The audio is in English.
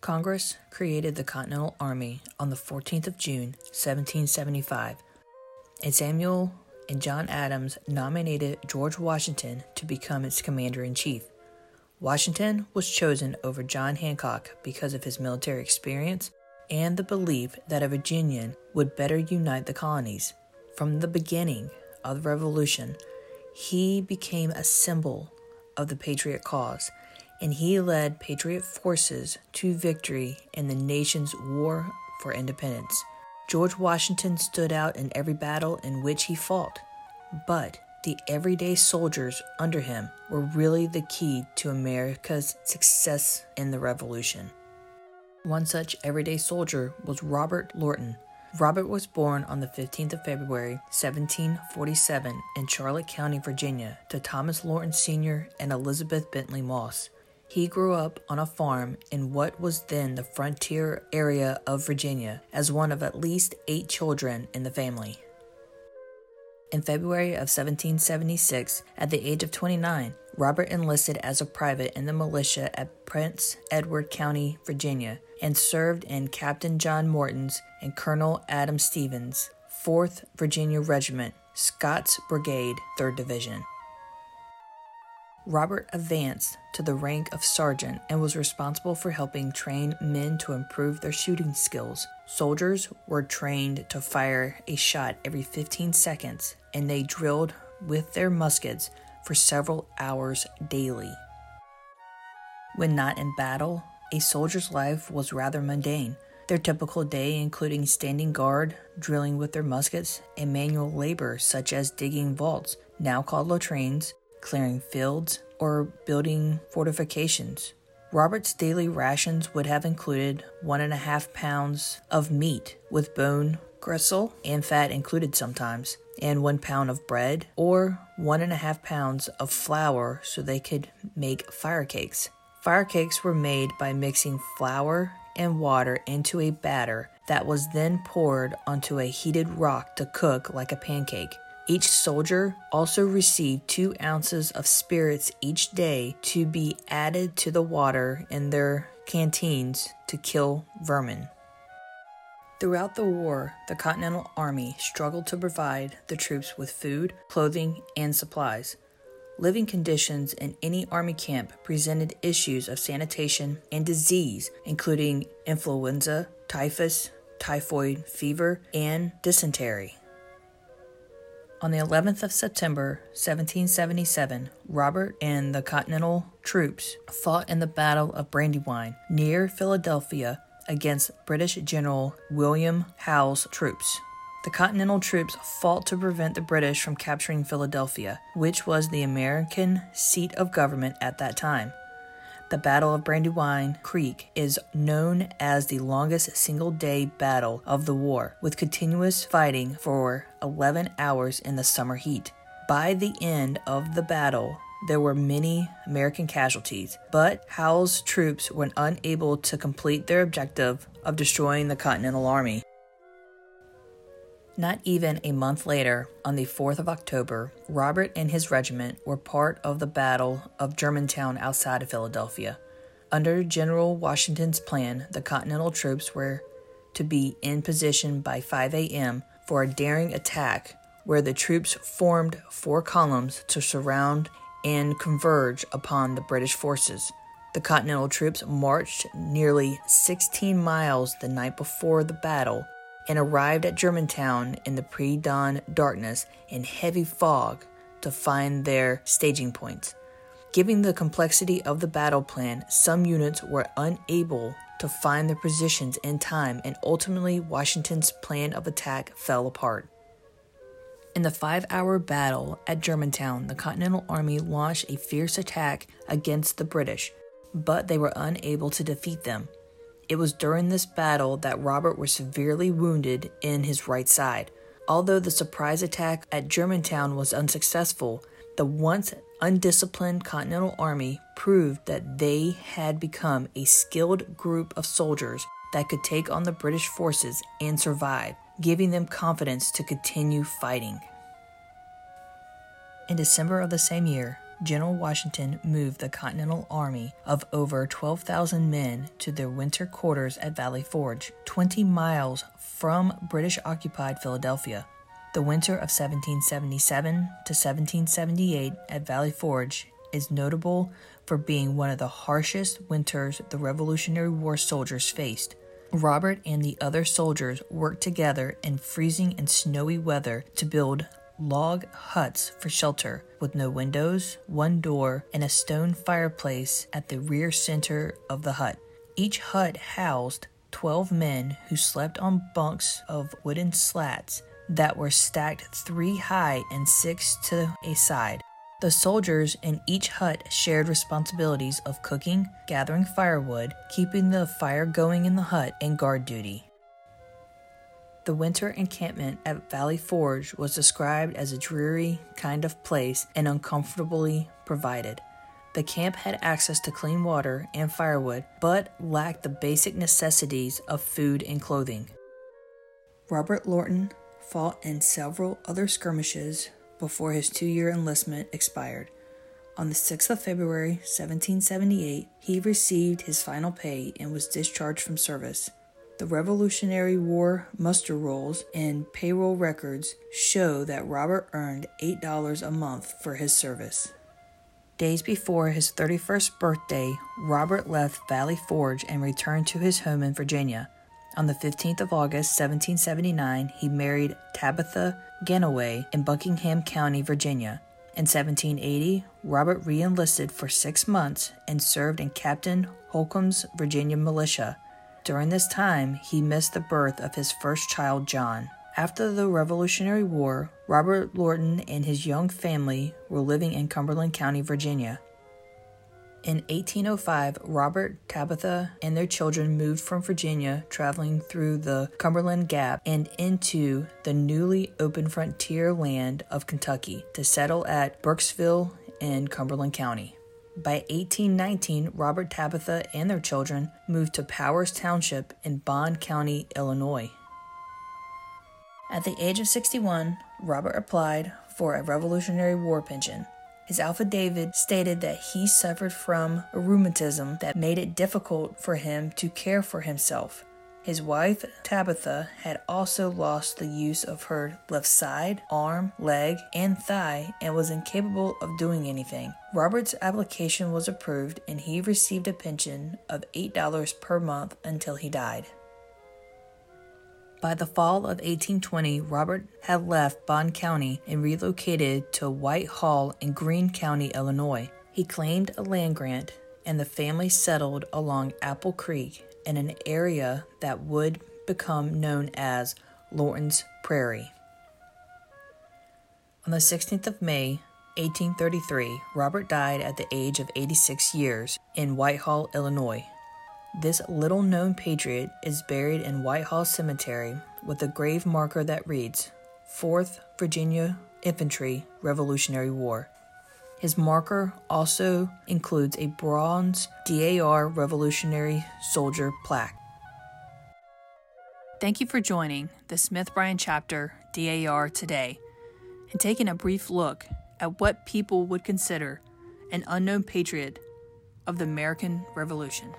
Congress created the Continental Army on the 14th of June, 1775, and Samuel and John Adams nominated George Washington to become its commander in chief. Washington was chosen over John Hancock because of his military experience and the belief that a Virginian would better unite the colonies. From the beginning of the Revolution, he became a symbol of the Patriot cause, and he led Patriot forces to victory in the nation's war for independence. George Washington stood out in every battle in which he fought, but the everyday soldiers under him were really the key to America's success in the Revolution. One such everyday soldier was Robert Lorton. Robert was born on the 15th of February, 1747, in Charlotte County, Virginia, to Thomas Lorton Sr. and Elizabeth Bentley Moss. He grew up on a farm in what was then the frontier area of Virginia as one of at least eight children in the family. In February of 1776, at the age of 29, Robert enlisted as a private in the militia at Prince Edward County, Virginia, and served in Captain John Morton's and Colonel Adam Stevens' 4th Virginia Regiment, Scott's Brigade, 3rd Division. Robert advanced to the rank of sergeant and was responsible for helping train men to improve their shooting skills. Soldiers were trained to fire a shot every 15 seconds, and they drilled with their muskets for several hours daily. When not in battle, a soldier's life was rather mundane. Their typical day including standing guard, drilling with their muskets, and manual labor such as digging vaults, now called latrines, clearing fields, or building fortifications. Robert's daily rations would have included one and a half pounds of meat with bone, gristle, and fat included sometimes, and one pound of bread, or one and a half pounds of flour so they could make fire cakes. Fire cakes were made by mixing flour and water into a batter that was then poured onto a heated rock to cook like a pancake. Each soldier also received two ounces of spirits each day to be added to the water in their canteens to kill vermin. Throughout the war, the Continental Army struggled to provide the troops with food, clothing, and supplies. Living conditions in any Army camp presented issues of sanitation and disease, including influenza, typhus, typhoid fever, and dysentery. On the 11th of September, 1777, Robert and the Continental troops fought in the Battle of Brandywine near Philadelphia against British General William Howe's troops. The Continental troops fought to prevent the British from capturing Philadelphia, which was the American seat of government at that time. The Battle of Brandywine Creek is known as the longest single day battle of the war, with continuous fighting for 11 hours in the summer heat. By the end of the battle, there were many American casualties, but Howe's troops were unable to complete their objective of destroying the Continental Army. Not even a month later, on the 4th of October, Robert and his regiment were part of the Battle of Germantown outside of Philadelphia. Under General Washington's plan, the Continental troops were to be in position by 5 a.m. for a daring attack where the troops formed four columns to surround and converge upon the British forces. The Continental troops marched nearly 16 miles the night before the battle and arrived at Germantown in the pre dawn darkness and heavy fog to find their staging points. Given the complexity of the battle plan, some units were unable to find their positions in time, and ultimately, Washington's plan of attack fell apart. In the five hour battle at Germantown, the Continental Army launched a fierce attack against the British, but they were unable to defeat them. It was during this battle that Robert was severely wounded in his right side. Although the surprise attack at Germantown was unsuccessful, the once undisciplined Continental Army proved that they had become a skilled group of soldiers that could take on the British forces and survive, giving them confidence to continue fighting. In December of the same year, General Washington moved the Continental Army of over 12,000 men to their winter quarters at Valley Forge, 20 miles from British occupied Philadelphia. The winter of 1777 to 1778 at Valley Forge is notable for being one of the harshest winters the Revolutionary War soldiers faced. Robert and the other soldiers worked together in freezing and snowy weather to build log huts for shelter with no windows, one door, and a stone fireplace at the rear center of the hut. Each hut housed 12 men who slept on bunks of wooden slats that were stacked three high and six to a side. The soldiers in each hut shared responsibilities of cooking, gathering firewood, keeping the fire going in the hut, and guard duty. The winter encampment at Valley Forge was described as a dreary kind of place and uncomfortably provided. The camp had access to clean water and firewood, but lacked the basic necessities of food and clothing. Robert Lorton fought in several other skirmishes before his two year enlistment expired. On the 6th of February, 1778, he received his final pay and was discharged from service. The Revolutionary War muster rolls and payroll records show that Robert earned $8 a month for his service. Days before his 31st birthday, Robert left Valley Forge and returned to his home in Virginia. On the 15th of August, 1779, he married Tabitha Ganaway in Buckingham County, Virginia. In 1780, Robert re enlisted for six months and served in Captain Holcomb's Virginia militia. During this time, he missed the birth of his first child, John. After the Revolutionary War, Robert Lorton and his young family were living in Cumberland County, Virginia. In 1805, Robert, Tabitha, and their children moved from Virginia, traveling through the Cumberland Gap and into the newly opened frontier land of Kentucky to settle at Burkesville in Cumberland County. By 1819, Robert, Tabitha, and their children moved to Powers Township in Bond County, Illinois. At the age of 61, Robert applied for a Revolutionary War pension. His affidavit stated that he suffered from a rheumatism that made it difficult for him to care for himself. His wife, Tabitha, had also lost the use of her left side, arm, leg, and thigh and was incapable of doing anything. Robert's application was approved and he received a pension of $8 per month until he died. By the fall of 1820, Robert had left Bond County and relocated to Whitehall in Greene County, Illinois. He claimed a land grant, and the family settled along Apple Creek in an area that would become known as Lorton's Prairie. On the 16th of May, 1833, Robert died at the age of 86 years in Whitehall, Illinois. This little known patriot is buried in Whitehall Cemetery with a grave marker that reads 4th Virginia Infantry Revolutionary War. His marker also includes a bronze DAR Revolutionary Soldier plaque. Thank you for joining the Smith Bryan chapter DAR today and taking a brief look at what people would consider an unknown patriot of the American Revolution.